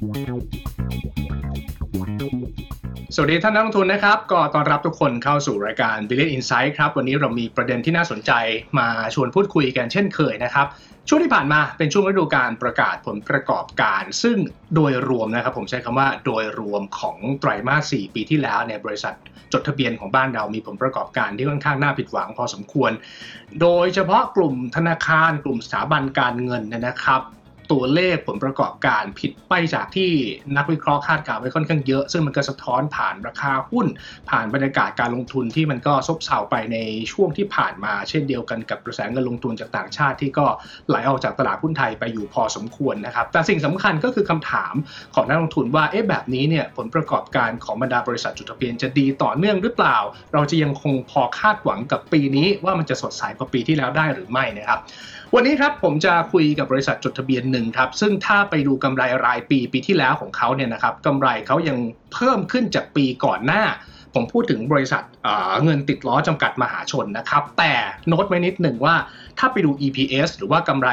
สวัสดีท่านนักลงทุนนะครับ ก็ต้อนรับทุกคนเข้าสู่รายการ b i l l i o n Insight ครับ วันนี้เรามีประเด็นที่น่าสนใจมาชวนพูดคุยกันเช่นเคยนะครับ ช่วงที่ผ่านมาเป็นช่วงฤดูการประกาศผลประกอบการ ซึ่งโดยรวมนะครับ ผมใช้คำว่าโดยรวมของไตรมาส 4 ปีที่แล้วเนี่ยบริษัทจดทะเบียนของบ้านเรามีผลประกอบการที่ค่อนข้างน่าผิดหวังพอสมควร โดยเฉพาะกลุ่มธนาคารกลุ่มสถาบันการเงินนะครับ ตัวเลขผลประกอบการผิดไปจากที่นักวิเคราะห์คาดการณ์ไว้ค่อนข้างเยอะ ซึ่งมันก็สะท้อนผ่านราคาหุ้น ผ่านบรรยากาศการลงทุนที่มันก็ซบเซาไปในช่วงที่ผ่านมา เช่นเดียวกันกับกระแสเงินลงทุนจากต่างชาติที่ก็ไหลออกจากตลาดหุ้นไทยไปอยู่พอสมควรนะครับ แต่สิ่งสำคัญก็คือคำถามของนักลงทุนว่าเอ๊ะแบบนี้เนี่ยผลประกอบการของบรรดาบริษัทจดทะเบียนจะดีต่อเนื่องหรือเปล่า เราจะยังคงพอคาดหวังกับปีนี้ว่ามันจะสดใสกว่าปีที่แล้วได้หรือไม่นะครับ วันนี้ครับผมจะคุยกับบริษัทจดทะเบียนหนึ่งครับซึ่งถ้าไปดูกำไรรายปีปีที่แล้วของเขาเนี่ยนะครับกำไรเขายังเพิ่มขึ้นจากปีก่อนหน้า ผมพูดถึงบริษัทเงินติดล้อจำกัดมหาชนนะครับแต่โน้ตไว้นิดหนึ่งว่าถ้าไปดู EPS หรือว่ากำไร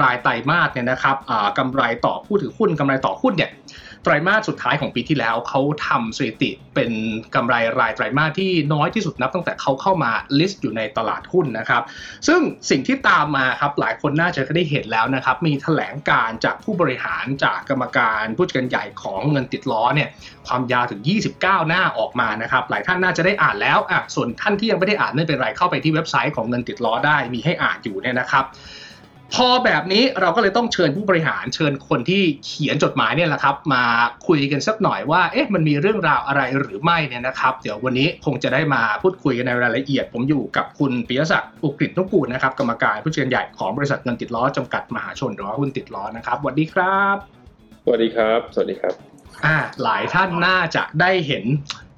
รายไตรมาสเนี่ยนะครับกำไรต่อผู้ถือหุ้นกำไรต่อหุ้นเนี่ย ไตรมาสสุดท้ายของปีที่แล้วเขาทำสถิติเป็นกำไรรายไตรมาสที่น้อยที่สุดนับตั้งแต่เขาเข้ามาlist อยู่ในตลาดหุ้นนะครับ ซึ่งสิ่งที่ตามมาครับหลายคนน่าจะได้เห็นแล้วนะครับ มีแถลงการณ์จากผู้บริหารจากกรรมการผู้จัดการใหญ่ของเงินติดล้อเนี่ยความยาวถึง 29 หน้าออกมานะครับ หลายท่านน่าจะได้อ่านแล้วอะส่วนท่านที่ยังไม่ได้อ่านไม่เป็นไรเข้าไปที่เว็บไซต์ของเงินติดล้อได้มีให้อ่านอยู่เนี่ยนะครับ พอแบบนี้เราก็เลยต้องเชิญผู้บริหารเชิญคนที่เขียนจดหมายเนี่ยแหละครับ มาคุยกันสักหน่อยว่าเอ๊ะมันมีเรื่องราวอะไรหรือไม่เนี่ยนะครับ เดี๋ยววันนี้คงจะได้มาพูดคุยกันในรายละเอียด ผมอยู่กับคุณปิยศักดิ์อุกฤษนุกูลนะครับกรรมการผู้จัดการใหญ่ของบริษัทเงินติดล้อจำกัดมหาชนหรือว่าหุ้นติดล้อนะครับสวัสดีครับสวัสดีครับ สวัสดีครับอ่าหลายท่านน่าจะได้เห็น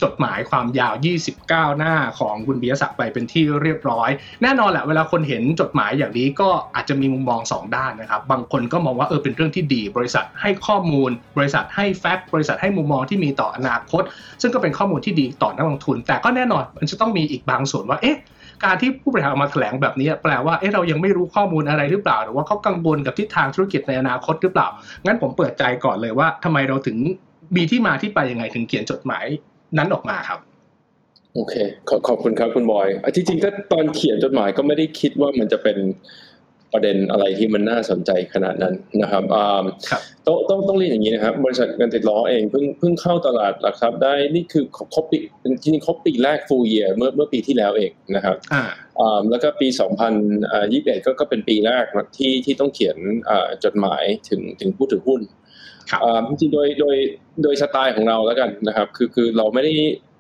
จดหมายความยาว 29 หน้าของคุณปิยศักดิ์ไปเป็นที่เรียบร้อย แน่นอนแหละเวลาคนเห็นจดหมายอย่างนี้ก็อาจจะมีมุมมอง 2 ด้านนะครับ บางคนก็มองว่าเออเป็นเรื่องที่ดี บริษัทให้ข้อมูล บริษัทให้แฟกต์บริษัทให้มุมมองที่มีต่ออนาคต ซึ่งก็เป็นข้อมูลที่ดีต่อนักลงทุน แต่ก็แน่นอนมันจะต้องมีอีกบางส่วนว่าเอ๊ะการที่ผู้บริหารออกมาแถลงแบบนี้แปลว่าเอ๊ะเรายังไม่รู้ข้อมูลอะไรหรือเปล่า หรือว่าเขากังวลกับทิศทางธุรกิจในอนาคตหรือเปล่า งั้นผมเปิดใจก่อนเลยว่าทำไมเราถึงมีที่มาที่ไปยังไงถึงเขียนจดหมาย นั้นออกมาครับ โอเค ขอขอบคุณครับคุณบอยที่จริงก็ตอนเขียนจดหมายก็ไม่ได้คิดว่ามันจะเป็นประเด็นอะไรที่มันน่าสนใจขนาดนั้นนะครับต้องต้องต้องเรียนอย่างนี้นะครับ บริษัทเงินติดล้อเองเพิ่งเพิ่งเข้าตลาดหลักทรัพย์ได้นี่คือครบปีจริงๆครบปีแรก full year เมื่อเมื่อปีที่แล้วเองนะครับแล้วก็ปี 2021 ก็ก็เป็นปีแรกที่ที่ต้องเขียนจดหมายถึงถึงผู้ถือหุ้น จริงๆโดยโดยโดยสไตล์ของเราแล้วกันนะครับ คือคือเราไม่ได้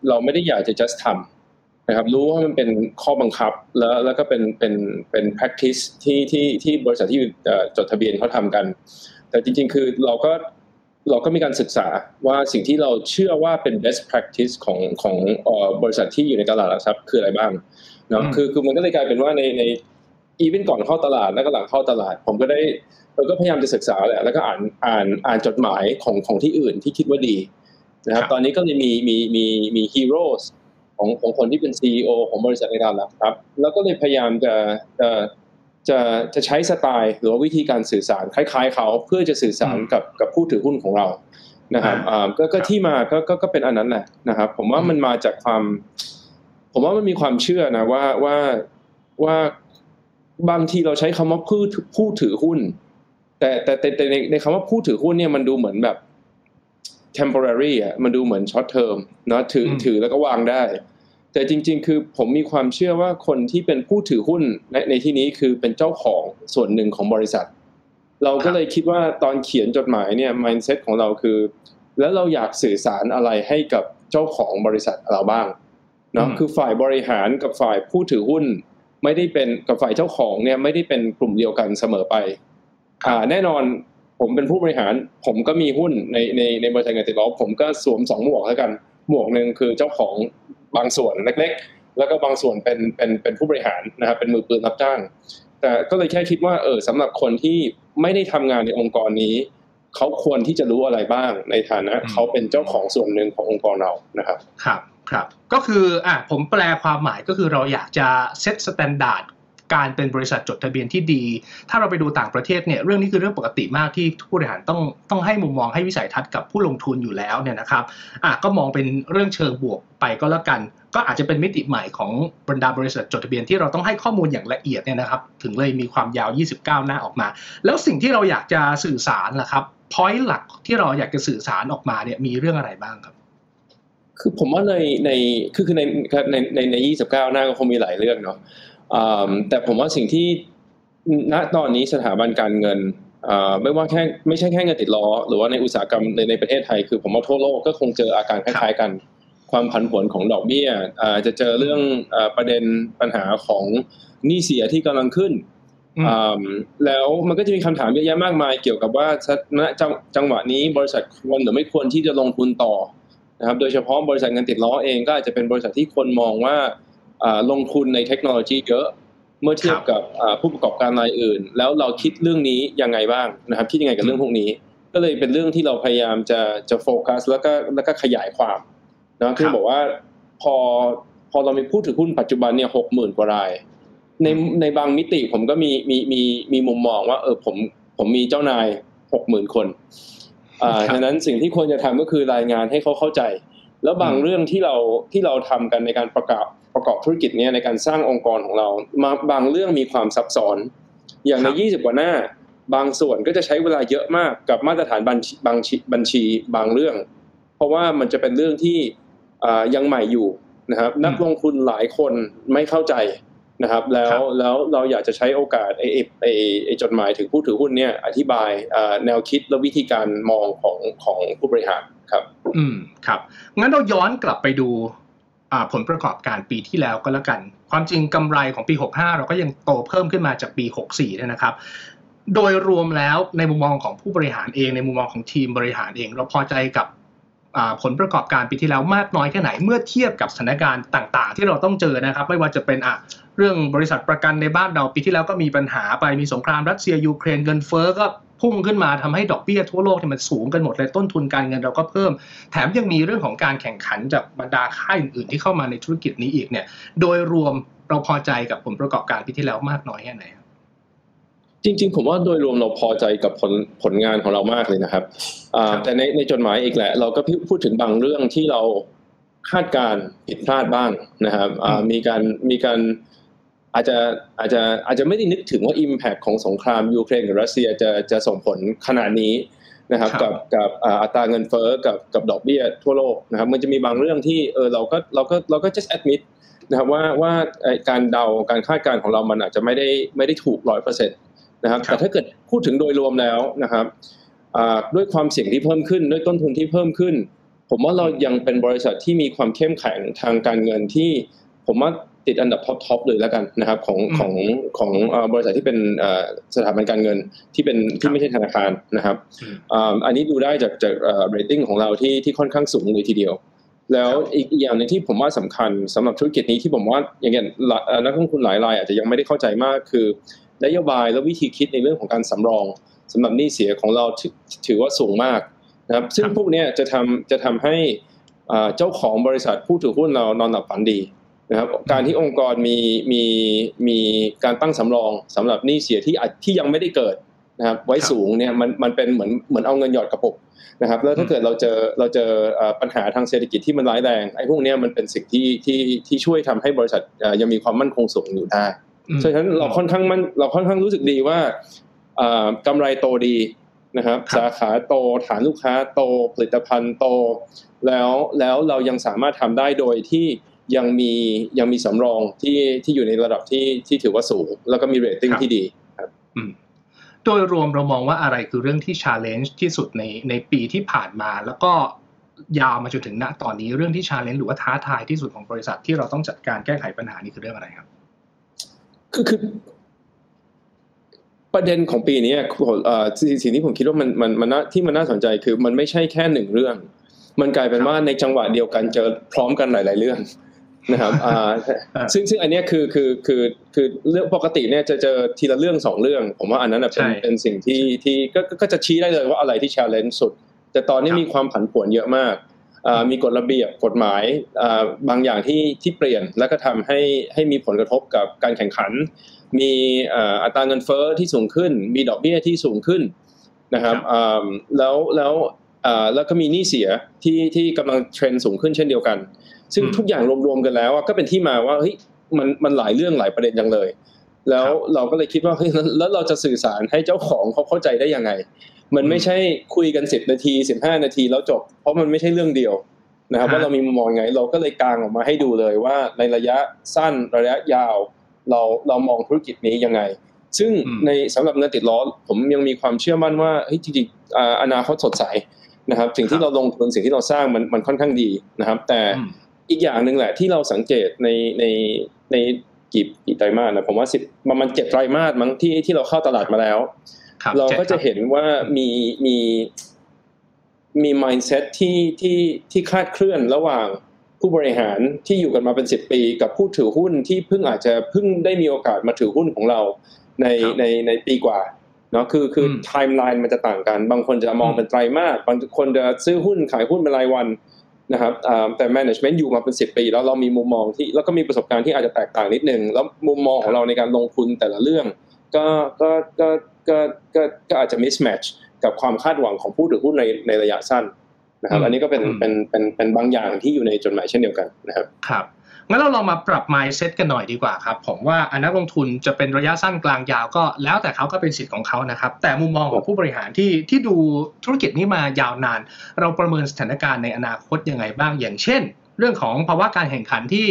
เราไม่ได้อยากจะ just ทำนะครับ รู้ว่ามันเป็นข้อบังคับแล้วแล้วก็เป็นเป็นเป็น practice ที่ที่ที่บริษัทที่จดทะเบียนเขาทำกัน แต่จริง ๆ คือเราก็เราก็มีการศึกษาว่าสิ่งที่เราเชื่อว่าเป็น best practice ของของบริษัทที่อยู่ในตลาดหลักทรัพย์คืออะไรบ้างเนาะคือคือมันก็เลยกลายเป็นว่าในในอีเวนต์ก่อนเข้าตลาดแล้วก็หลังเข้าตลาด ผมก็ได้ เราก็พยายามจะศึกษาแหละแล้วก็อ่านอ่านอ่านจดหมายของของที่อื่นที่คิดว่าดีนะครับ ตอนนี้ก็เลยมีมีมีมีฮีโร่ของของคนที่เป็นซีอของบริษัทในตลาดครับ แล้วก็เลยพยายามจะจะจะจะใช้สไตล์ หรือว่าวิธีการสื่อสารคล้ายๆ เขาเพื่อจะสื่อสารกับกับผู้ถือหุ้นของเรานะครับอ่าก็ก็ที่มาก็ก็ก็เป็นอันนั้นแหละนะครับ ผมว่ามันมาจากความ ผมว่ามันมีความเชื่อนะว่าว่าว่าบางทีเราใช้คำว่าผู้ผู้ถือหุ้น แต่แต่แต่ในในคำว่าผู้ถือหุ้นเนี่ยมันดูเหมือนแบบ temporary อะมันดูเหมือน short term เนาะถือถือแล้วก็วางได้ แต่จริง ๆ คือผมมีความเชื่อว่าคนที่เป็นผู้ถือหุ้นในในที่นี้คือเป็นเจ้าของส่วนหนึ่งของบริษัท เราก็เลยคิดว่าตอนเขียนจดหมายเนี่ย mindset ของเราคือ แล้วเราอยากสื่อสารอะไรให้กับเจ้าของบริษัทเราบ้างเนาะคือฝ่ายบริหารกับฝ่ายผู้ถือหุ้น ไม่ได้เป็นกับฝ่ายเจ้าของเนี่ยไม่ได้เป็นกลุ่มเดียวกันเสมอไปอ่า แน่นอนผมเป็นผู้บริหาร ผมก็มีหุ้นในในในบริษัทเงินติดล้อผมก็สวมสองหมวกแล้วกัน หมวกหนึ่งคือเจ้าของบางส่วนเล็ก ๆ แล้วก็บางส่วนเป็นเป็นเป็นผู้บริหารนะครับเป็นมือปืนรับจ้าง แต่ก็เลยแค่คิดว่าเออสำหรับคนที่ไม่ได้ทำงานในองค์กรนี้เขาควรที่จะรู้อะไรบ้างในฐานะเขาเป็นเจ้าของส่วนหนึ่งขององค์กรเรานะครับ ครับครับ ก็คืออะผมแปลความหมายก็คือเราอยากจะ set standard การเป็นบริษัทจดทะเบียนที่ดี ถ้าเราไปดูต่างประเทศเนี่ยเรื่องนี้คือเรื่องปกติมากที่ผู้บริหารต้องต้องให้มุมมองให้วิสัยทัศน์กับผู้ลงทุนอยู่แล้วเนี่ยนะครับอะก็มองเป็นเรื่องเชิงบวกไปก็แล้วกัน ก็อาจจะเป็นมิติใหม่ของบรรดาบริษัทจดทะเบียนที่เราต้องให้ข้อมูลอย่างละเอียดเนี่ยนะครับถึงเลยมีความยาว 29 หน้าออกมา แล้วสิ่งที่เราอยากจะสื่อสารล่ะครับพอยต์หลักที่เราอยากจะสื่อสารออกมาเนี่ยมีเรื่องอะไรบ้างครับคือผมว่าในในคือคือในในในในยี่สิบเก้าหน้าก็คงมีหลายเรื่องเนาะ แต่ผมว่าสิ่งที่ณตอนนี้สถาบันการเงินไม่ว่าแค่ไม่ใช่แค่เงินติดล้อ หรือว่าในอุตสาหกรรมในในประเทศไทย คือผมว่าทั่วโลกก็คงเจออาการคล้ายๆกัน ความผันผวนของดอกเบี้ยจะเจอเรื่องประเด็นปัญหาของหนี้เสียที่กำลังขึ้นแล้วมันก็จะมีคำถามเยอะแยะมากมาย เกี่ยวกับว่าณจังหวะนี้บริษัทควรหรือไม่ควรที่จะลงทุนต่อนะครับ โดยเฉพาะบริษัทเงินติดล้อเองก็อาจจะเป็นบริษัทที่คนมองว่า ลงทุนในเทคโนโลยีเยอะเมื่อเทียบกับผู้ประกอบการรายอื่น แล้วเราคิดเรื่องนี้ยังไงบ้างนะครับคิดยังไงกับเรื่องพวกนี้ ก็เลยเป็นเรื่องที่เราพยายามจะจะโฟกัสแล้วก็แล้วก็ขยายความนะคือบอกว่าพอพอเรามีผู้ถือหุ้นปัจจุบันเนี่ยหกหมื่นกว่าราย ในในบางมิติผมก็มีมีมีมีมุมมองว่า เออผมผมมีเจ้านายหกหมื่นคนอ่าฉะนั้นสิ่งที่ควรจะทำก็คือรายงานให้เขาเข้าใจ แล้วบางเรื่องที่เราที่เราทำกันในการประกอบ ประกอบธุรกิจเนี่ยในการสร้างองค์กรของเรามาบางเรื่องมีความซับซ้อน อย่างในยี่สิบกว่าหน้า บางส่วนก็จะใช้เวลาเยอะมากกับมาตรฐานบัญชีบางบัญชีบางเรื่อง เพราะว่ามันจะเป็นเรื่องที่ยังใหม่อยู่นะครับ นักลงทุนหลายคนไม่เข้าใจนะครับ แล้วแล้วเราอยากจะใช้โอกาสไอ้ไอ้ไอ้จดหมายถึงผู้ถือหุ้นเนี่ย อธิบายแนวคิดและวิธีการมองของของผู้บริหารครับ อืมครับงั้นเราย้อนกลับไปดู ผลประกอบการปีที่แล้วก็แล้วกัน ความจริงกำไรของปี 65 เราก็ยังโตเพิ่มขึ้นมาจากปี 64นะครับ โดยรวมแล้วในมุมมองของผู้บริหารเองในมุมมองของทีมบริหารเอง เราพอใจกับผลประกอบการปีที่แล้วมากน้อยแค่ไหนเมื่อเทียบกับสถานการณ์ต่าง ๆ ที่เราต้องเจอนะครับ ไม่ว่าจะเป็นอะเรื่องบริษัทประกันในบ้านเราปีที่แล้วก็มีปัญหาไปมีสงครามรัสเซียยูเครนเงินเฟ้อก็ พุ่งขึ้นมาทำให้ดอกเบี้ยทั่วโลกที่มันสูงกันหมดเลยต้นทุนการเงินเราก็เพิ่ม แถมยังมีเรื่องของการแข่งขันจากบรรดาค่ายอื่นๆที่เข้ามาในธุรกิจนี้อีกเนี่ย โดยรวมเราพอใจกับผลประกอบการปีที่แล้วมากน้อยแค่ไหนจริงๆ ผมว่าโดยรวมเราพอใจกับผลผลงานของเรามากเลยนะครับแต่ในในจดหมายอีกแหละ เราก็พูดถึงบางเรื่องที่เราคาดการผิดพลาดบ้างนะครับมีการมีการ อาจจะอาจจะอาจจะไม่ได้นึกถึงว่า Impact ของสงครามยูเครนกับรัสเซียจะจะส่งผลขนาดนี้นะครับกับกับอัตราเงินเฟ้อกับกับดอกเบี้ยทั่วโลกนะครับมันจะมีบางเรื่องที่เออเราก็เราก็เราก็ just admit นะครับว่าว่าการเดาการคาดการณ์ของเรามันอาจจะไม่ได้ไม่ได้ถูกร้อยเปอร์เซ็นต์นะครับแต่ถ้าเกิดพูดถึงโดยรวมแล้วนะครับด้วยความเสี่ยงที่เพิ่มขึ้น ด้วยต้นทุนที่เพิ่มขึ้น ผมว่าเรายังเป็นบริษัทที่มีความเข้มแข็งทางการเงินที่ผมว่า ติดอันดับ top top เลยแล้วกันนะครับของของของบริษัทที่เป็นสถาบันการเงินที่เป็นที่ไม่ใช่ธนาคารนะครับอันนี้ดูได้จากจากเรตติ้งของเราที่ที่ค่อนข้างสูงเลยทีเดียว แล้วอีกอย่างหนึ่งที่ผมว่าสำคัญสำหรับธุรกิจนี้ที่ผมว่าอย่างเงี้ยนักลงทุนหลายรายอาจจะยังไม่ได้เข้าใจมากคือนโยบายและวิธีคิดในเรื่องของการสำรองสำหรับหนี้เสียของเราถือว่าสูงมากนะครับซึ่งพวกนี้จะทำจะทำให้เจ้าของบริษัทผู้ถือหุ้นเรานอนหลับฝันดี นะครับการที่องค์กรมีมีมีการตั้งสำรองสำหรับหนี้เสียที่ที่ยังไม่ได้เกิดนะครับไว้สูงเนี่ยมันมันเป็นเหมือนเหมือนเอาเงินหยอดกระปุกนะครับแล้วถ้าเกิดเราเจอเราเจอปัญหาทางเศรษฐกิจที่มันร้ายแรงไอ้พวกนี้มันเป็นสิ่งที่ที่ที่ช่วยทำให้บริษัทยังมีความมั่นคงสูงอยู่ได้ฉะนั้นเราค่อนข้างมันเราค่อนข้างรู้สึกดีว่ากำไรโตดีนะครับสาขาโตฐานลูกค้าโตผลิตภัณฑ์โต แล้วแล้วเรายังสามารถทำได้โดยที่ ยังมียังมีสำรองที่ที่อยู่ในระดับที่ที่ถือว่าสูง แล้วก็มีเรตติ้งที่ดีครับโดยรวมเรามองว่าอะไรคือเรื่องที่ challenge ที่สุดในในปีที่ผ่านมา แล้วก็ยาวมาจนถึงณตอนนี้เรื่องที่ challenge หรือว่าท้าทายที่สุดของบริษัทที่เราต้องจัดการแก้ไขปัญหานี้คือเรื่องอะไรครับ คือคือประเด็นของปีนี้สิ่งที่ผมคิดว่ามันมันมันที่มันน่าสนใจคือมันไม่ใช่แค่หนึ่งเรื่อง มันกลายเป็นว่าในจังหวะเดียวกันเจอพร้อมกันหลาย ๆ เรื่อง นะครับซึ่งซึ่งอันนี้คือคือคือคือเรื่องปกติเนี่ยจะเจอทีละเรื่องสองเรื่อง ผมว่าอันนั้นเป็นเป็นสิ่งที่ที่ก็ก็จะชี้ได้เลยว่าอะไรที่แชร์เลนสุด แต่ตอนนี้มีความผันผวนเยอะมากมีกฎระเบียบกฎหมายบางอย่างที่ที่เปลี่ยนแล้วก็ทำให้ให้มีผลกระทบกับการแข่งขัน มีอัตราเงินเฟ้อที่สูงขึ้น มีดอกเบี้ยที่สูงขึ้นนะครับแล้วแล้วแล้วก็มีหนี้เสียที่ที่กำลังเทรนด์สูงขึ้นเช่นเดียวกัน ซึ่งทุกอย่างรวมๆกันแล้วก็เป็นที่มาว่าเฮ้ยมันมันหลายเรื่องหลายประเด็นจังเลย แล้วเราก็เลยคิดว่าเฮ้ยแล้วเราจะสื่อสารให้เจ้าของเขาเข้าใจได้ยังไง มันไม่ใช่คุยกันสิบนาทีสิบห้านาทีแล้วจบ เพราะมันไม่ใช่เรื่องเดียวนะครับว่าเรามีมุมมองไง เราก็เลยกางออกมาให้ดูเลยว่าในระยะสั้นระยะยาว เราเรามองธุรกิจนี้ยังไง ซึ่งในสำหรับเงินติดล้อผมยังมีความเชื่อมั่นว่าเฮ้ยจริงๆอนาคตสดใสนะครับ สิ่งที่เราลงทุนสิ่งที่เราสร้างมันมันค่อนข้างดีนะครับ แต่ อีกอย่างหนึ่งแหละที่เราสังเกตในในในกี่กี่ไตรมาสนะผมว่าสิบประมาณเจ็ดไตรมาสมั้งที่ที่เราเข้าตลาดมาแล้วเราก็จะเห็นว่ามีมีมี mindset ที่ที่ที่คาดเคลื่อนระหว่างผู้บริหารที่อยู่กันมาเป็นสิบปี กับผู้ถือหุ้นที่เพิ่งอาจจะเพิ่งได้มีโอกาสมาถือหุ้นของเราในในในปีกว่าเนาะคือคือไทม์ไลน์มันจะต่างกัน บางคนจะมองเป็นไตรมาสบางคนจะซื้อหุ้นขายหุ้นเป็นรายวัน นะครับแต่ management อยู่มาเป็นสิบปี แล้วเรามีมุมมองที่แล้วก็มีประสบการณ์ที่อาจจะแตกต่างนิดนึงแล้วมุมมองของเราในการลงทุนแต่ละเรื่องก็ก็ก็ก็ก็ก็อาจจะ mismatch กับความคาดหวังของผู้ถือหุ้นในในระยะสั้นนะครับ อันนี้ก็เป็นเป็นเป็นเป็นบางอย่างที่อยู่ในจดหมายเช่นเดียวกันนะครับครับ งั้นเราลองมาปรับ mindset กันหน่อยดีกว่าครับผมว่าอนักลงทุนจะเป็นระยะสั้นกลางยาวก็แล้วแต่เขาก็เป็นสิทธิ์ของเขานะครับ แต่มุมมองของผู้บริหารที่ที่ดูธุรกิจนี้มายาวนาน เราประเมินสถานการณ์ในอนาคตยังไงบ้างอย่างเช่น เรื่องของภาวะการแข่งขันที่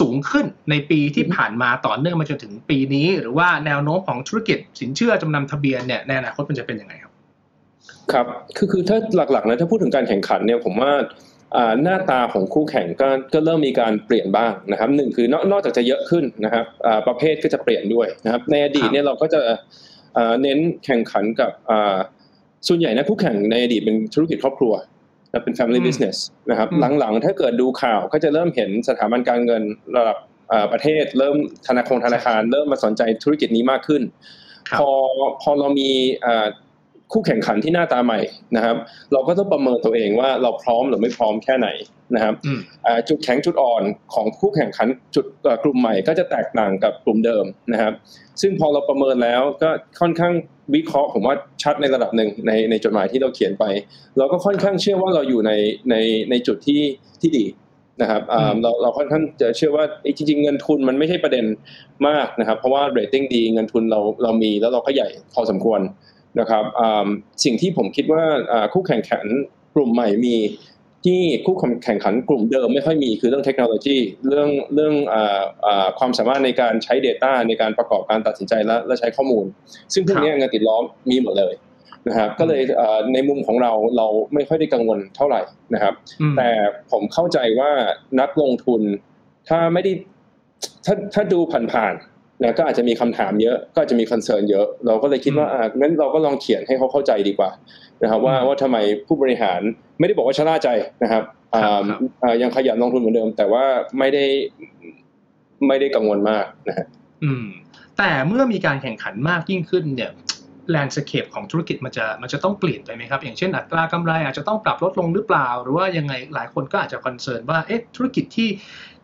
สูงขึ้นในปีที่ผ่านมาต่อเนื่องมาจนถึงปีนี้ หรือว่าแนวโน้มของธุรกิจสินเชื่อจำนำทะเบียนเนี่ยในอนาคตมันจะเป็นยังไงครับ ครับคือคือถ้าหลักๆนะถ้าพูดถึงการแข่งขันเนี่ยผมว่า หน้าตาของคู่แข่งก็ก็เริ่มมีการเปลี่ยนบ้างนะครับหนึ่งคือนอกจากจะเยอะขึ้นนะครับประเภทก็จะเปลี่ยนด้วยนะครับ ในอดีตเนี่ยเราก็จะเน้นแข่งขันกับส่วนใหญ่นะคู่แข่งในอดีตเป็นธุรกิจครอบครัวเป็น family business นะครับหลังๆ ถ้าเกิดดูข่าวก็จะเริ่มเห็นสถาบันการเงินระดับประเทศ เริ่มธนาคารธนาคาร เริ่มมาสนใจธุรกิจนี้มากขึ้น พอพอเรามี คู่แข่งขันที่หน้าตาใหม่นะครับ เราก็ต้องประเมินตัวเองว่าเราพร้อมหรือไม่พร้อมแค่ไหนนะครับจุดแข็งจุดอ่อนของคู่แข่งขันจุดกลุ่มใหม่ก็จะแตกต่างกับกลุ่มเดิมนะครับ ซึ่งพอเราประเมินแล้วก็ค่อนข้างวิเคราะห์ผมว่าชัดในระดับหนึ่งในในจดหมายที่เราเขียนไป เราก็ค่อนข้างเชื่อว่าเราอยู่ในในในจุดที่ที่ดีนะครับเราเราค่อนข้างจะเชื่อว่าจริงๆเงินทุนมันไม่ใช่ประเด็นมากนะครับ เพราะว่าเรตติ้งดีเงินทุนเราเรามีแล้วเราก็ใหญ่พอสมควร นะครับสิ่งที่ผมคิดว่าคู่แข่งขันกลุ่มใหม่มีที่คู่แข่งขันกลุ่มเดิมไม่ค่อยมีคือเรื่องเทคโนโลยีเรื่องเรื่องความสามารถในการใช้ Data ในการประกอบการตัดสินใจและและใช้ข้อมูล ซึ่งพวกนี้เงินติดล้อมมีหมดเลยนะครับก็เลยในมุมของเราเราไม่ค่อยได้กังวลเท่าไหร่นะครับ แต่ผมเข้าใจว่านักลงทุนถ้าไม่ได้ถ้าถ้าดูผ่าน นะก็อาจจะมีคำถามเยอะก็จะมี concern เยอะ เราก็เลยคิดว่าอ่างั้นเราก็ลองเขียนให้เขาเข้าใจดีกว่านะครับว่าว่าทำไมผู้บริหารไม่ได้บอกว่าชะล่าใจนะครับอ่ายังขยันลงทุนเหมือนเดิม แต่ว่าไม่ได้ไม่ได้กังวลมากนะฮะอืมแต่เมื่อมีการแข่งขันมากยิ่งขึ้นเนี่ย landscape ของธุรกิจมันจะมันจะต้องเปลี่ยนไปไหมครับ อย่างเช่นอัตรากำไรอาจจะต้องปรับลดลงหรือเปล่า หรือว่ายังไงหลายคนก็อาจจะ concern ว่าเอ๊ะธุรกิจที่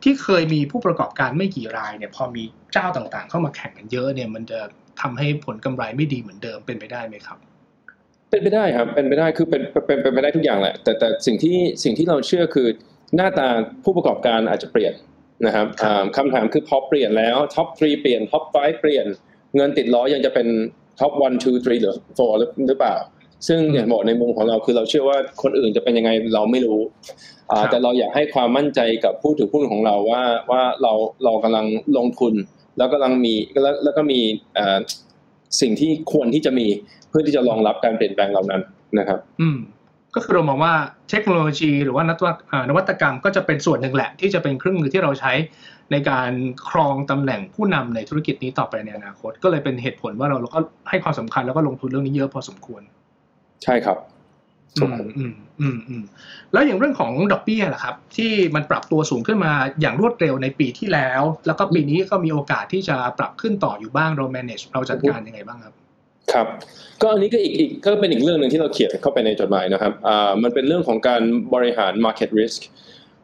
ที่เคยมีผู้ประกอบการไม่กี่รายเนี่ยพอมีเจ้าต่างๆ เข้ามาแข่งกันเยอะเนี่ยมันจะทำให้ผลกำไรไม่ดีเหมือนเดิมเป็นไปได้ไหมครับ เป็นไปได้ครับเป็นไปได้คือเป็นเป็นเป็นไปได้ทุกอย่างแหละแต่แต่สิ่งที่สิ่งที่เราเชื่อคือหน้าตาผู้ประกอบการอาจจะเปลี่ยนนะครับคำถามคือพอเปลี่ยนแล้ว top three เปลี่ยน top five เปลี่ยนเงินติดล้อยังจะเป็น top one two three หรือ four หรือเปล่า ซึ่งอย่างบอกในมุมของเราคือเราเชื่อว่าคนอื่นจะเป็นยังไงเราไม่รู้แต่เราอยากให้ความมั่นใจกับผู้ถือหุ้นของเราว่าว่าเราเรากำลังลงทุน แล้วกำลังมีแล้วแล้วก็มีสิ่งที่ควรที่จะมีเพื่อที่จะรองรับการเปลี่ยนแปลงเหล่านั้นนะครับ อืม ก็คือเรามองว่าเทคโนโลยีหรือว่านวัตกรรมก็จะเป็นส่วนหนึ่งแหละ ที่จะเป็นเครื่องมือที่เราใช้ในการครองตำแหน่งผู้นำในธุรกิจนี้ต่อไปในอนาคต ก็เลยเป็นเหตุผลว่าเราเราก็ให้ความสำคัญแล้วก็ลงทุนเรื่องนี้เยอะพอสมควร ใช่ครับอืมอืมอืมอืมแล้วอย่างเรื่องของดอกเบี้ยล่ะครับ ที่มันปรับตัวสูงขึ้นมาอย่างรวดเร็วในปีที่แล้ว แล้วก็ปีนี้ก็มีโอกาสที่จะปรับขึ้นต่ออยู่บ้างเรา manage เราจัดการยังไงบ้างครับ ครับก็อันนี้ก็อีกอีกก็เป็นอีกเรื่องหนึ่งที่เราเขียนเข้าไปในจดหมายนะครับอ่ามันเป็นเรื่องของการบริหาร market risk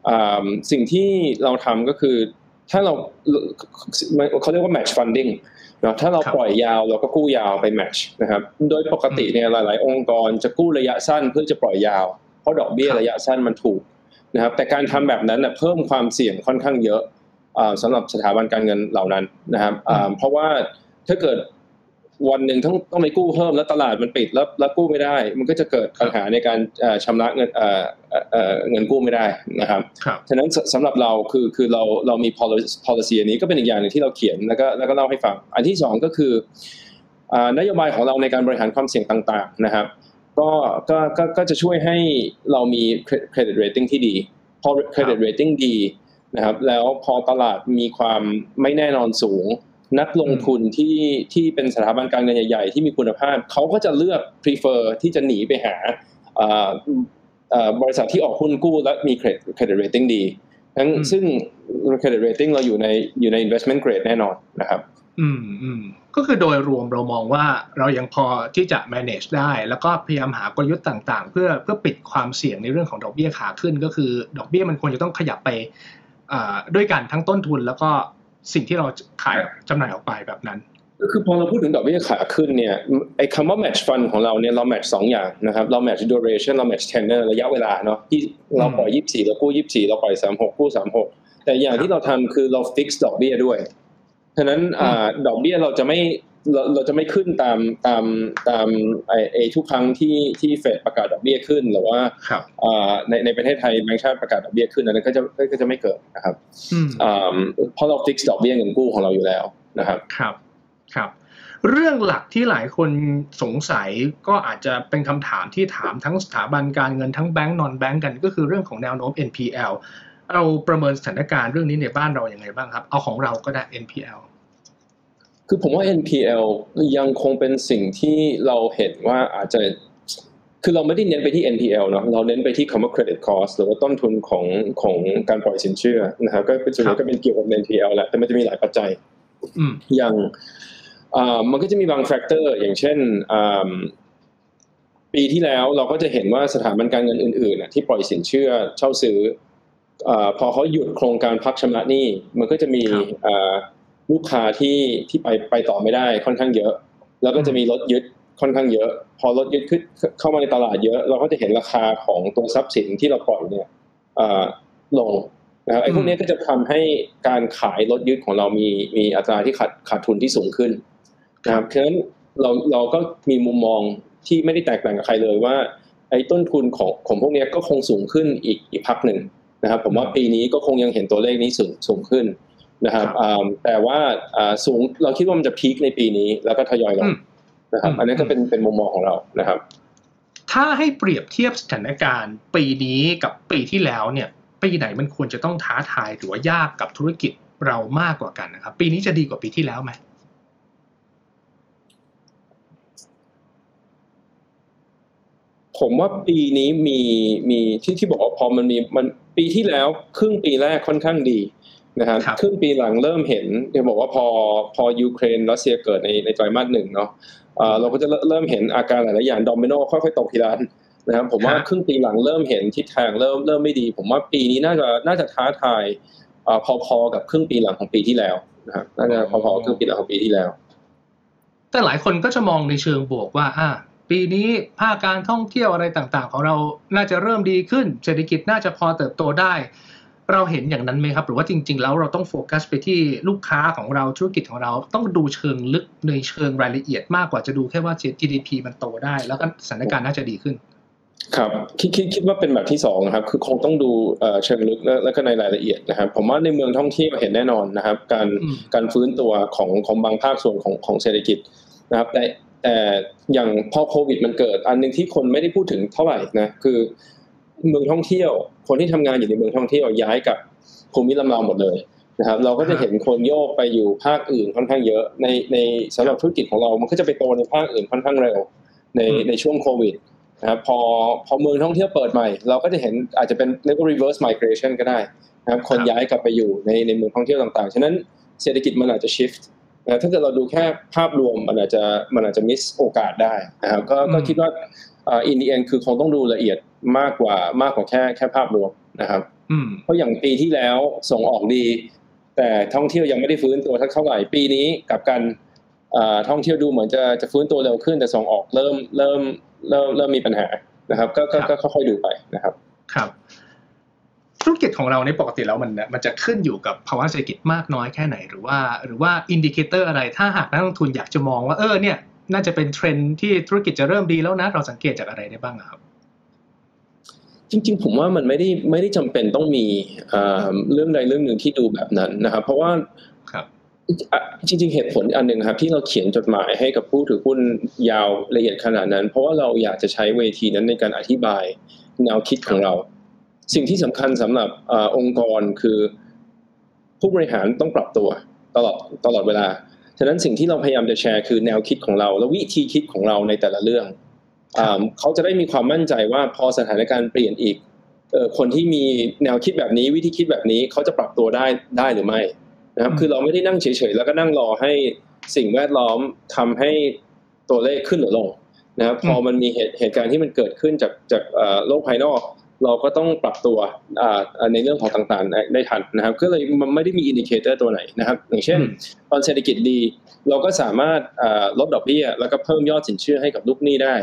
อ่าสิ่งที่เราทำก็คือถ้าเราเขาเรียกว่า match funding นะถ้าเราปล่อยยาวเราก็กู้ยาวไป match นะครับโดยปกติเนี่ยหลาย ๆ องค์กรจะกู้ระยะสั้นเพื่อจะปล่อยยาว เพราะดอกเบี้ยระยะสั้นมันถูกนะครับแต่การทำแบบนั้นเพิ่มความเสี่ยงค่อนข้างเยอะสำหรับสถาบันการเงินเหล่านั้นนะครับเพราะว่าถ้าเกิด วันหนึ่งต้องต้องไปกู้เพิ่มแล้วตลาดมันปิดแล้วแล้วกู้ไม่ได้ มันก็จะเกิดปัญหาในการชำระเงินเงินกู้ไม่ได้นะครับฉะนั้นสำหรับเราคือคือเราเรามี policy อันนี้ก็เป็นอีกอย่างหนึ่งที่เราเขียนแล้วก็แล้วก็เล่าให้ฟัง อันที่สองก็คือนโยบายของเราในการบริหารความเสี่ยงต่าง ๆ นะครับ ก็ก็ก็ก็จะช่วยให้เรามี credit rating ที่ดี พอ credit rating ดีนะครับ แล้วพอตลาดมีความไม่แน่นอนสูง นักลงทุนที่ที่เป็นสถาบันการเงินใหญ่ๆ ที่มีคุณภาพเขาก็จะเลือก prefer ที่จะหนีไปหาบริษัทที่ออกหุ้นกู้และมี credit rating ดีทั้งซึ่ง credit rating เราอยู่ในอยู่ใน investment grade แน่นอนนะครับอืมอืมก็คือโดยรวมเรามองว่าเรายังพอที่จะ manage ได้ แล้วก็พยายามหากลยุทธ์ต่างๆ เพื่อเพื่อปิดความเสี่ยงในเรื่องของดอกเบี้ยขาขึ้น ก็คือดอกเบี้ยมันควรจะต้องขยับไปด้วยกันทั้งต้นทุนแล้วก็ สิ่งที่เราขายจำหน่ายออกไปแบบนั้นก็คือพอเราพูดถึงดอกเบี้ยขาขึ้นเนี่ยไอ้คำว่า match fund ของเราเนี่ยเรา match สองอย่างนะครับเรา match duration เรา match tenor ระยะเวลาเนาะที่เราปล่อยยี่สี่เรากู้ยี่สี่เราปล่อยสามหกกู้สามหกแต่อย่างที่เราทำคือเรา fix ดอกเบี้ยด้วยฉะนั้นดอกเบี้ยเราจะไม่ เราเราจะไม่ขึ้นตามตามตามไอไอทุกครั้งที่ที่เฟดประกาศดอกเบี้ยขึ้นหรือว่าในในประเทศไทยแบงก์ชาติประกาศดอกเบี้ยขึ้นอันนั้นก็จะก็จะไม่เกิดนะครับเพราะเราฟิกซ์ดอกเบี้ยเงินกู้ของเราอยู่แล้วนะครับครับครับเรื่องหลักที่หลายคนสงสัยก็อาจจะเป็นคำถามที่ถามทั้งสถาบันการเงินทั้งแบงก์นอนแบงก์กันก็คือเรื่องของแนวโน้ม NPL เราประเมินสถานการณ์เรื่องนี้ในบ้านเราอย่างไรบ้างครับ เอาของเราก็ได้ NPL คือผมว่า NPL ยังคงเป็นสิ่งที่เราเห็นว่าอาจจะคือเราไม่ได้เน้นไปที่ NPL เนาะเราเน้นไปที่คำว่า credit cost หรือว่าต้นทุนของของการปล่อยสินเชื่อนะครับก็เป็นส่วนใหญ่ก็เป็นเกี่ยวกับ NPL แหละแต่มันจะมีหลายปัจจัยอย่างมันก็จะมีบาง factor อย่างเช่นปีที่แล้วเราก็จะเห็นว่าสถาบันการเงินอื่นๆที่ปล่อยสินเชื่อเช่าซื้อพอเขาหยุดโครงการพักชำระหนี้มันก็จะมี ลูกค้าที่ที่ไปไปต่อไม่ได้ค่อนข้างเยอะ แล้วก็จะมีรถยึดค่อนข้างเยอะ พอรถยึดขึ้นเข้ามาในตลาดเยอะ เราก็จะเห็นราคาของตัวทรัพย์สินที่เราปล่อยเนี่ยลงนะครับไอ้พวกนี้ก็จะทำให้การขายรถยึดของเรามีมีอัตราที่ขาดขาดทุนที่สูงขึ้นนะครับเพราะฉะนั้นเราเราก็มีมุมมองที่ไม่ได้แตกต่างกับใครเลยว่า ไอ้ต้นทุนของของพวกนี้ก็คงสูงขึ้นอีกอีกพักหนึ่งนะครับ ผมว่าปีนี้ก็คงยังเห็นตัวเลขนี้สูงสูงขึ้น นะครับแต่ว่าสูงเราคิดว่ามันจะพีคในปีนี้ แล้วก็ทยอยลงนะครับ อันนี้ก็เป็นเป็นมุมมองของเรานะครับ ถ้าให้เปรียบเทียบสถานการณ์ปีนี้กับปีที่แล้วเนี่ย ปีไหนมันควรจะต้องท้าทายหรือว่ายากกับธุรกิจเรามากกว่ากันนะครับ ปีนี้จะดีกว่าปีที่แล้วไหมผมว่าปีนี้มีมีที่ที่บอกว่าพอมันมีมันปีที่แล้วครึ่งปีแรกค่อนข้างดี นะครับครึ่งปีหลังเริ่มเห็นจะบอกว่าพอพอยูเครนรัสเซียเกิดในในไตรมาสหนึ่งเนาะเราก็จะเริ่มเห็นอาการหลายๆอย่างดอมิโนค่อยๆตกทีละนะครับผมว่าครึ่งปีหลังเริ่มเห็นทิศทางเริ่มเริ่มไม่ดี ผมว่าปีนี้น่าจะน่าจะท้าทายพอๆกับครึ่งปีหลังของปีที่แล้วนะครับน่าจะพอๆครึ่งปีหลังของปีที่แล้ว แต่หลายคนก็จะมองในเชิงบวกว่าอ่าปีนี้ภาคการท่องเที่ยวอะไรต่างๆ ของเราน่าจะเริ่มดีขึ้น เศรษฐกิจน่าจะพอเติบโตได้ เราเห็นอย่างนั้นไหมครับ หรือว่าจริง ๆ แล้วเราต้องโฟกัสไปที่ลูกค้าของเราธุรกิจของเราต้องดูเชิงลึกในเชิงรายละเอียดมากกว่าจะดูแค่ว่า GDP มันโตได้ แล้วก็สถานการณ์น่าจะดีขึ้น ครับคิดคิดคิดว่าเป็นแบบที่สองครับ คือคงต้องดูเชิงลึกแล้วก็ในรายละเอียดนะครับ ผมว่าในเมืองท่องเที่ยวเห็นแน่นอนนะครับ การการฟื้นตัวของของบางภาคส่วนของของเศรษฐกิจนะครับแต่แต่อย่างพอโควิดมันเกิด อันนึงที่คนไม่ได้พูดถึงเท่าไหร่นะคือ เมืองท่องเที่ยว คนที่ทำงานอยู่ในเมืองท่องเที่ยวย้ายกับภูมิลำเนาหมดเลยนะครับ เราก็จะเห็นคนโยกไปอยู่ภาคอื่นค่อนข้างเยอะ ในในสำหรับธุรกิจของเรา มันก็จะไปโตในภาคอื่นค่อนข้างเร็วในในช่วงโควิดนะครับพอพอเมืองท่องเที่ยวเปิดใหม่ เราก็จะเห็นอาจจะเป็นเรียกว่า reverse migration ก็ได้นะครับคนย้ายกลับไปอยู่ในในเมืองท่องเที่ยวต่างๆ ฉะนั้นเศรษฐกิจมันอาจจะ shift นะถ้าเกิดเราดูแค่ภาพรวมมันอาจจะมันอาจจะมิสโอกาสได้นะครับก็ก็คิดว่า in the end คือคงต้องดูละเอียดมากกว่ามากกว่าแค่แค่ภาพรวมนะครับเพราะอย่างปีที่แล้วส่งออกดี แต่ท่องเที่ยวยังไม่ได้ฟื้นตัวเท่าไหร่ปีนี้กลับกันท่องเที่ยวดูเหมือนจะจะฟื้นตัวเร็วขึ้น แต่ส่งออกเริ่มเริ่มเริ่มเริ่มมีปัญหานะครับ ก็ก็ค่อยๆดูไปนะครับ ครับธุรกิจของเราในปกติแล้วมันมันจะขึ้นอยู่กับภาวะเศรษฐกิจมากน้อยแค่ไหนหรือว่า หรือว่า indicator อะไรถ้าหากนักลงทุนอยากจะมองว่าเออเนี่ย น่าจะเป็นเทรนที่ธุรกิจจะเริ่มดีแล้วนะ เราสังเกตจากอะไรได้บ้างครับจริงๆ ผมว่ามันไม่ได้ไม่ได้จำเป็นต้องมีเรื่องใดเรื่องหนึ่งที่ดูแบบนั้นนะครับ เพราะว่าจริงๆ เหตุผลอันหนึ่งครับ ที่เราเขียนจดหมายให้กับผู้ถือหุ้นยาวละเอียดขนาดนั้น เพราะว่าเราอยากจะใช้เวทีนั้นในการอธิบายแนวคิดของเรา สิ่งที่สำคัญสำหรับอองค์กรคือ ผู้บริหารต้องปรับตัวตลอดตลอดเวลา ฉะนั้นสิ่งที่เราพยายามจะแชร์คือแนวคิดของเรา และวิธีคิดของเราในแต่ละเรื่องเขาจะได้มีความมั่นใจว่าพอสถานการณ์เปลี่ยนอีกคนที่มีแนวคิดแบบนี้วิธีคิดแบบนี้เขาจะปรับตัวได้ได้หรือไม่นะครับคือเราไม่ได้นั่งเฉยๆแล้วก็นั่งรอให้สิ่งแวดล้อมทำให้ตัวเลขขึ้นหรือลงนะครับพอมันมีเหตุเหตุการณ์ที่มันเกิดขึ้นจากจากโลกภายนอก เราก็ต้องปรับตัวในเรื่องของต่างๆได้ทันนะครับ ก็เลยมันไม่ได้มี indicator ตัวไหนนะครับ อย่างเช่น ตอนเศรษฐกิจดี เราก็สามารถลดดอกเบี้ยแล้วก็เพิ่มยอดสินเชื่อให้กับลูกหนี้ได้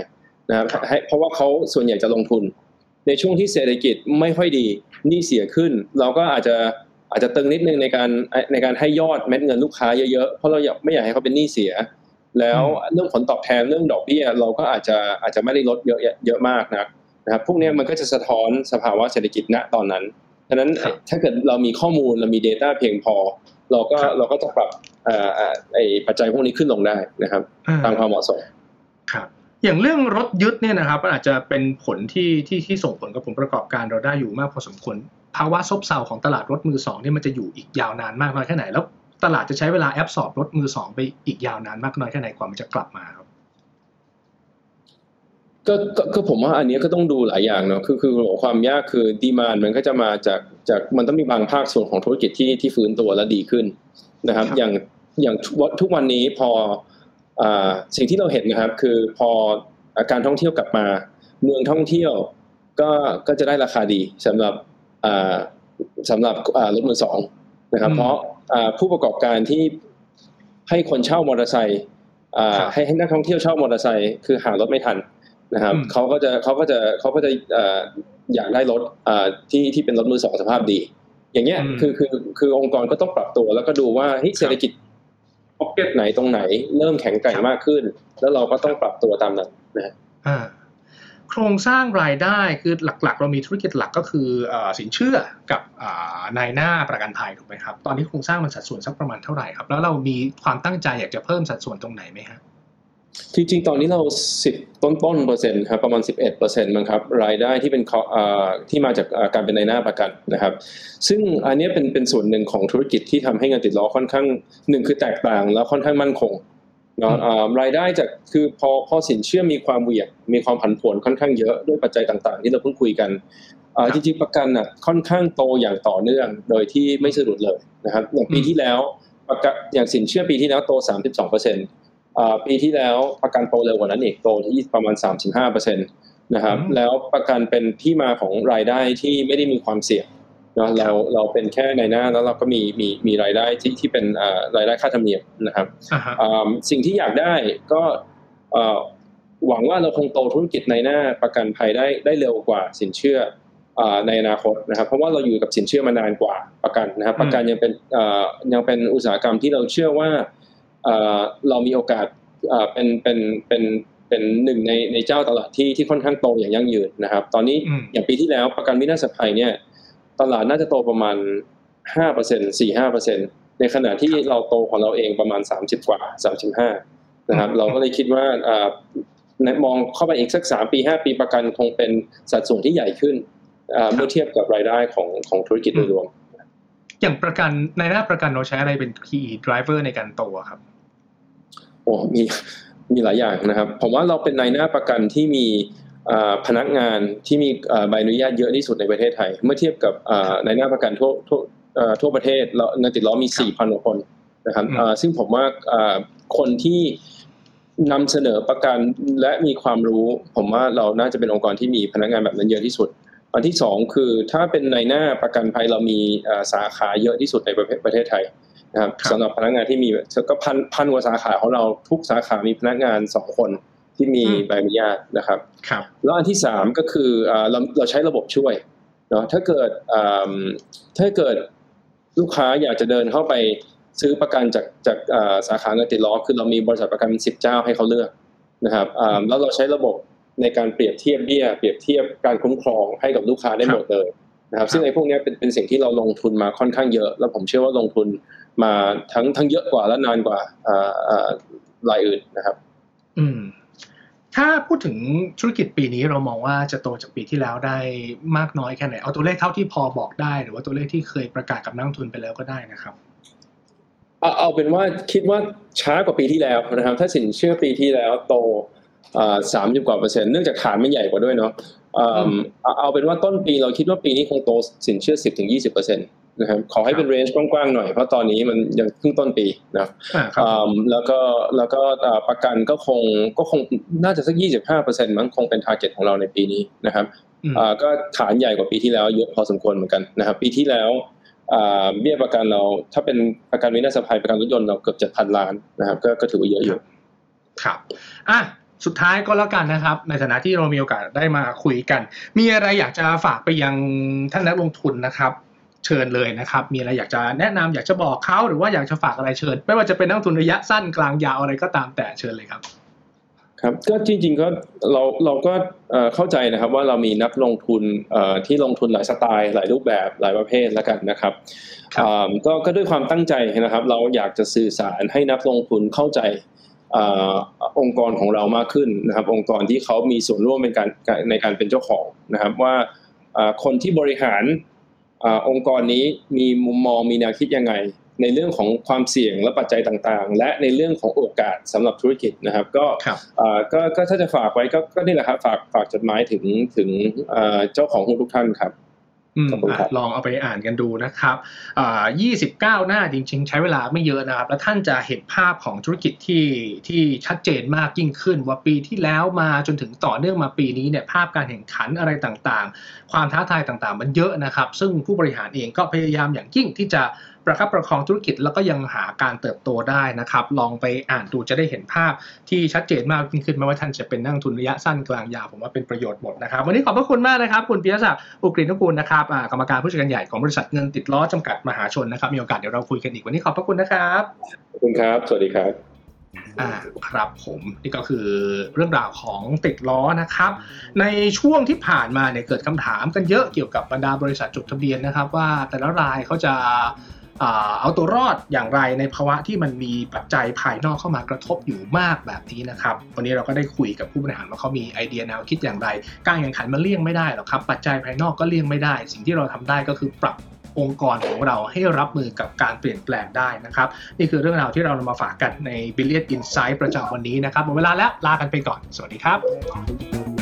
นะครับเพราะว่าเขาส่วนใหญ่จะลงทุน ในช่วงที่เศรษฐกิจไม่ค่อยดีหนี้เสียขึ้น เราก็อาจจะอาจจะตึงนิดนึงในการในการให้ยอดเม็ดเงินลูกค้าเยอะๆเพราะเราอยากไม่อยากให้เขาเป็นหนี้เสีย แล้วเรื่องผลตอบแทนเรื่องดอกเบี้ย เราก็อาจจะอาจจะไม่ได้ลดเยอะเยอะมากนะ นะครับพวกนี้มันก็จะสะท้อนสภาวะเศรษฐกิจณตอนนั้นฉะนั้นถ้าเกิดเรามีข้อมูลเรามี Data เพียงพอ เราก็เราก็จะปรับไอ้ปัจจัยพวกนี้ขึ้นลงได้นะครับ ตามความเหมาะสมครับอย่างเรื่องรถยึดเนี่ยนะครับมันอาจจะเป็นผลที่ที่ที่ส่งผลกับผลประกอบการเราได้อยู่มากพอสมควรภาวะซบเซาของตลาดรถมือสองนี่มันจะอยู่อีกยาวนานมากน้อยแค่ไหนแล้วตลาดจะใช้เวลาแอบสอบรถมือสองไปอีกยาวนานมากน้อยแค่ไหนกว่ามันจะกลับมาครับ ก็ก็ผมว่าอันนี้ก็ต้องดูหลายอย่างเนาะคือคือความยากคือดีมานมันก็จะมาจากจากมันต้องมีบางภาคส่วนของธุรกิจที่ที่ฟื้นตัวและดีขึ้นนะครับ อย่างอย่างทุกวันนี้พออ่าสิ่งที่เราเห็นนะครับ คือพอการท่องเที่ยวกลับมา เมืองท่องเที่ยว ก็ก็จะได้ราคาดีสำหรับอ่าสำหรับอ่ารถมือสองนะครับ เพราะอ่าผู้ประกอบการที่ให้คนเช่ามอเตอร์ไซค์อ่าให้ให้นักท่องเที่ยวเช่ามอเตอร์ไซค์คือหารถไม่ทัน นะครับเขาก็จะเขาก็จะเขาก็จะอยากได้รถที่ที่เป็นรถมือสองสภาพดี อย่างเงี้ยคือคือคือองค์กรก็ต้องปรับตัวแล้วก็ดูว่าเศรษฐกิจพ็อกเก็ตไหนตรงไหน เริ่มแข็งแกร่งมากขึ้น แล้วเราก็ต้องปรับตัวตามนั้นนะโครงสร้างรายได้คือหลักๆ เรามีธุรกิจหลักก็คือสินเชื่อกับนายหน้าประกันภัยถูกไหมครับ ตอนนี้โครงสร้างมันสัดส่วนสักประมาณเท่าไหร่ครับ แล้วเรามีความตั้งใจอยากจะเพิ่มสัดส่วนตรงไหนไหมครับ จริงๆ ตอนนี้เราสิบต้นต้นเปอร์เซ็นต์ครับประมาณ 11เปอร์เซ็นต์มั้งครับรายได้ที่เป็นที่มาจากการเป็นในหน้าประกันนะครับ ซึ่งอันนี้เป็นเป็นส่วนหนึ่งของธุรกิจที่ทำให้เงินติดล้อค่อนข้างหนึ่งคือแตกต่างแล้วค่อนข้างมั่นคงเนาะรายได้จากคือพอพอสินเชื่อมีความเหวี่ยงมีความผันผวนค่อนข้างเยอะด้วยปัจจัยต่างๆ ที่เราเพิ่งคุยกันจริงๆประกันอะค่อนข้างโตอย่างต่อเนื่องโดยที่ไม่สะดุดเลยนะครับอย่างปีที่แล้วประกันอย่างสินเชื่อปีที่แล้วโต 32เปอร์เซ็นต์ ปีที่แล้วประกันโตเร็วกว่านั้นอีกโตที่ประมาณ 35เปอร์เซ็นต์นะครับแล้วประกันเป็นที่มาของรายได้ที่ไม่ได้มีความเสี่ยงเนาะเราเราเป็นแค่ในหน้าแล้วเราก็มีมีมีรายได้ที่ที่เป็นรายได้ค่าธรรมเนียมนะครับสิ่งที่อยากได้ก็หวังว่าเราคงโตธุรกิจในหน้าประกันภัยได้ได้เร็วกว่าสินเชื่อในอนาคตนะครับเพราะว่าเราอยู่กับสินเชื่อมานานกว่าประกันนะครับประกันยังเป็นยังเป็นอุตสาหกรรมที่เราเชื่อว่า เรามีโอกาสเป็นเป็นเป็นเป็นหนึ่งในในเจ้าตลาดที่ที่ค่อนข้างโตอย่างยั่งยืนนะครับ ตอนนี้อย่างปีที่แล้วประกันวินาศภัยเนี่ยตลาดน่าจะโตประมาณห้าเปอร์เซ็นสี่ห้าเปอร์เซ็นในขณะที่เราโตของเราเองประมาณสามสิบกว่าสามสิบห้านะครับ เราก็เลยคิดว่าในมองเข้าไปอีกสักสามปีห้าปีประกันคงเป็นสัดส่วนที่ใหญ่ขึ้นเมื่อเทียบกับรายได้ของของธุรกิจโดยรวม อย่างประกันในหน้าประกันเราใช้อะไรเป็น key driver ในการโตครับ โอ้มีมีหลายอย่างนะครับ ผมว่าเราเป็นนายหน้าประกันที่มีพนักงานที่มีใบอนุญาตเยอะที่สุดในประเทศไทย เมื่อเทียบกับนายหน้าประกันทั่วทั่วทั่วประเทศเราในติดล้อมี 4,000กว่าคนนะครับซึ่งผมว่าคนที่นำเสนอประกันและมีความรู้ ผมว่าเราน่าจะเป็นองค์กรที่มีพนักงานแบบนั้นเยอะที่สุด อันที่สองคือถ้าเป็นในหน้าประกันภัยเรามีสาขาเยอะที่สุดในประเทศไทย นะครับสำหรับพนักงานที่มีก็พันพันกว่าสาขาของเราทุกสาขามีพนักงานสองคนที่มีใบอนุญาตนะครับครับ แล้วอันที่สามก็คือเราเราใช้ระบบช่วยเนาะถ้าเกิดถ้าเกิดลูกค้าอยากจะเดินเข้าไปซื้อประกันจากจากสาขาเงินติดล้อคือเรามีบริษัทประกันเป็นสิบเจ้าให้เขาเลือกนะครับแล้วเราใช้ระบบในการเปรียบเทียบเบี้ย เปรียบเทียบการคุ้มครองให้กับลูกค้าได้หมดเลย นะครับซึ่งไอ้พวกนี้เป็นเป็นสิ่งที่เราลงทุนมาค่อนข้างเยอะ แล้วผมเชื่อว่าลงทุนมาทั้งทั้งเยอะกว่าและนานกว่ารายอื่นนะครับ อืม ถ้าพูดถึงธุรกิจปีนี้เรามองว่าจะโตจากปีที่แล้วได้มากน้อยแค่ไหน เอาตัวเลขเท่าที่พอบอกได้ หรือว่าตัวเลขที่เคยประกาศกับนักทุนไปแล้วก็ได้นะครับเอาเอาเป็นว่าคิดว่าช้ากว่าปีที่แล้วนะครับ ถ้าสินเชื่อปีที่แล้วโตสามสิบกว่าเปอร์เซ็นต์เนื่องจากฐานไม่ใหญ่กว่าด้วยเนาะ เอาเป็นว่าต้นปีเราคิดว่าปีนี้คงโตสินเชื่อสิบถึงยี่สิบเปอร์เซ็นต์นะครับขอให้เป็นเรนจ์กว้างๆหน่อยเพราะตอนนี้มันยังเพิ่งต้นปีนะแล้วก็แล้วก็ประกันก็คงก็คงน่าจะสักยี่สิบห้าเปอร์เซ็นต์มั้งคงเป็น target ของเราในปีนี้นะครับก็ฐานใหญ่กว่าปีที่แล้วเยอะพอสมควรเหมือนกันนะครับปีที่แล้วเบี้ยประกันเราถ้าเป็นประกันวินาศภัยประกันรถยนต์เราเกือบเจ็ดพันล้านนะครับก็ถือว่าเยอะอยู่ครับอะ สุดท้ายก็แล้วกันนะครับ ในฐานะที่เรามีโอกาสได้มาคุยกัน มีอะไรอยากจะฝากไปยังท่านนักลงทุนนะครับ เชิญเลยนะครับ มีอะไรอยากจะแนะนำอยากจะบอกเขาหรือว่าอยากจะฝากอะไรเชิญ ไม่ว่าจะเป็นนักลงทุนระยะสั้นกลางยาวอะไรก็ตามแต่เชิญเลยครับ ครับก็จริงๆก็เราเราก็เข้าใจนะครับว่าเรามีนักลงทุนที่ลงทุนหลายสไตล์หลายรูปแบบหลายประเภทแล้วกันนะครับก็ก็ด้วยความตั้งใจนะครับ เราอยากจะสื่อสารให้นักลงทุนเข้าใจ องค์กรของเรามากขึ้นนะครับ องค์กรที่เขามีส่วนร่วมในการในการเป็นเจ้าของนะครับ ว่าคนที่บริหารองค์กรนี้มีมุมมองมีแนวคิดยังไง ในเรื่องของความเสี่ยงและปัจจัยต่างๆ และในเรื่องของโอกาสสำหรับธุรกิจนะครับ ก็ก็ก็ถ้าจะฝากไว้ก็ก็นี่แหละครับฝากฝากจดหมายถึงถึงเจ้าของหุ้นทุกท่านครับ ลองเอาไปอ่านกันดูนะครับ29หน้าจริง ๆ ใช้เวลาไม่เยอะนะครับ แล้วท่านจะเห็นภาพของธุรกิจที่ที่ชัดเจนมากยิ่งขึ้น ว่าปีที่แล้วมาจนถึงต่อเนื่องมาปีนี้เนี่ยภาพการแข่งขันอะไรต่างๆ ความท้าทายต่างๆ มันเยอะนะครับ ซึ่งผู้บริหารเองก็พยายามอย่างยิ่งที่จะ ประคับประคองธุรกิจแล้วก็ยังหาการเติบโตได้นะครับ ลองไปอ่านดูจะได้เห็นภาพที่ชัดเจนมากยิ่งขึ้นไม่ว่าท่านจะเป็นนักทุนระยะสั้นกลางยาวผมว่าเป็นประโยชน์หมดนะครับ วันนี้ขอบพระคุณมากนะครับ คุณพิยศักดิ์อุกฤษนุกูลนะครับกรรมการผู้จัดการใหญ่ของบริษัทเงินติดล้อจำกัดมหาชนนะครับมีโอกาสเดี๋ยวเราคุยกันอีกวันนี้ขอบพระคุณนะครับขอบคุณครับ สวัสดีครับอ่าครับผมนี่ก็คือเรื่องราวของติดล้อนะครับ ในช่วงที่ผ่านมาเนี่ยเกิดคำถามกันเยอะเกี่ยวกับบรรดาบริษัทจดทะเบียนนะครับ ว่าแต่ละรายเขาจะ เอาตัวรอดอย่างไรในภาวะที่มันมีปัจจัยภายนอกเข้ามากระทบอยู่มากแบบนี้นะครับ วันนี้เราก็ได้คุยกับผู้บริหารว่าเขามีไอเดียแนวคิดอย่างไร การแข่งขันมันเลี่ยงไม่ได้หรอกครับ ปัจจัยภายนอกก็เลี่ยงไม่ได้ สิ่งที่เราทำได้ก็คือปรับองค์กรของเราให้รับมือกับการเปลี่ยนแปลงได้นะครับ นี่คือเรื่องราวที่เรานำมาฝากกันใน Billion Insight ประจำวันนี้นะครับหมดเวลาแล้วลากันไปก่อน สวัสดีครับ